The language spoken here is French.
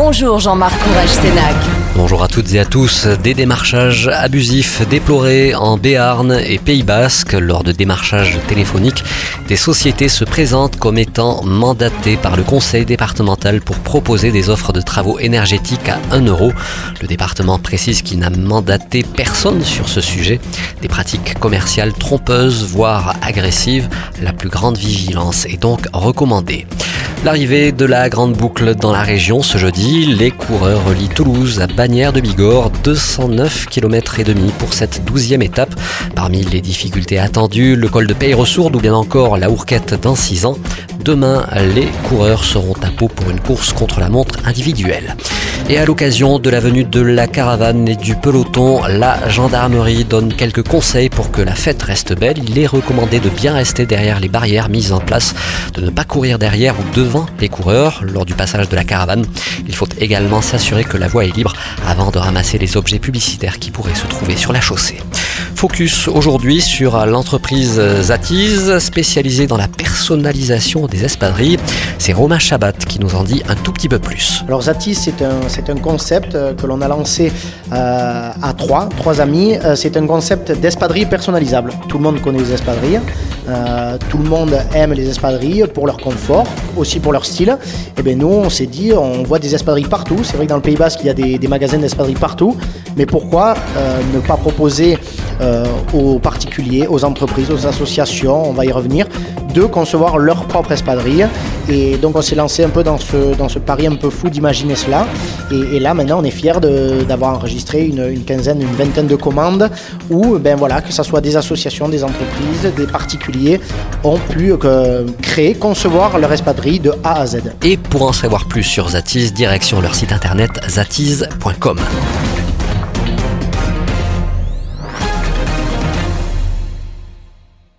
Bonjour Jean-Marc Courage Sénac. Bonjour à toutes et à tous. Des démarchages abusifs déplorés en Béarn et Pays Basque lors de démarchages téléphoniques. Des sociétés se présentent comme étant mandatées par le conseil départemental pour proposer des offres de travaux énergétiques à 1 euro. Le département précise qu'il n'a mandaté personne sur ce sujet. Des pratiques commerciales trompeuses, voire agressives. La plus grande vigilance est donc recommandée. L'arrivée de la grande boucle dans la région ce jeudi, les coureurs relient Toulouse à Bagnères de Bigorre, 209 km et demi pour cette douzième étape. Parmi les difficultés attendues, le col de Peyresourde ou bien encore la Hourquette dans 6 ans. Demain, les coureurs seront à peau pour une course contre la montre individuelle. Et à l'occasion de la venue de la caravane et du peloton, la gendarmerie donne quelques conseils pour que la fête reste belle. Il est recommandé de bien rester derrière les barrières mises en place, de ne pas courir derrière ou devant les coureurs lors du passage de la caravane. Il faut également s'assurer que la voie est libre avant de ramasser les objets publicitaires qui pourraient se trouver sur la chaussée. Focus aujourd'hui sur l'entreprise Zatiz, spécialisée dans la personnalisation des espadrilles. C'est Romain Chabat qui nous en dit un tout petit peu plus. Alors Zatiz, c'est un, concept euh, que l'on a lancé euh, à trois, trois amis. Euh, c'est un concept d'espadrilles personnalisable. Tout le monde connaît les espadrilles. tout le monde aime les espadrilles pour leur confort, aussi pour leur style. Et bien nous, on s'est dit, on voit des espadrilles partout. C'est vrai que dans le Pays Basque, il y a des magasins d'espadrilles partout. Mais pourquoi ne pas proposer aux particuliers, aux entreprises, aux associations, on va y revenir, de concevoir leur propre espadrille. Et donc on s'est lancé un peu dans ce, dans ce pari un peu fou d'imaginer cela. Et, là maintenant on est fiers d'avoir enregistré une, quinzaine, une vingtaine de commandes où ben voilà, que ce soit des associations, des entreprises, des particuliers ont pu euh, créer, concevoir leur espadrille de A à Z. Et pour en savoir plus sur Zatiz, direction leur site internet zatiz.com.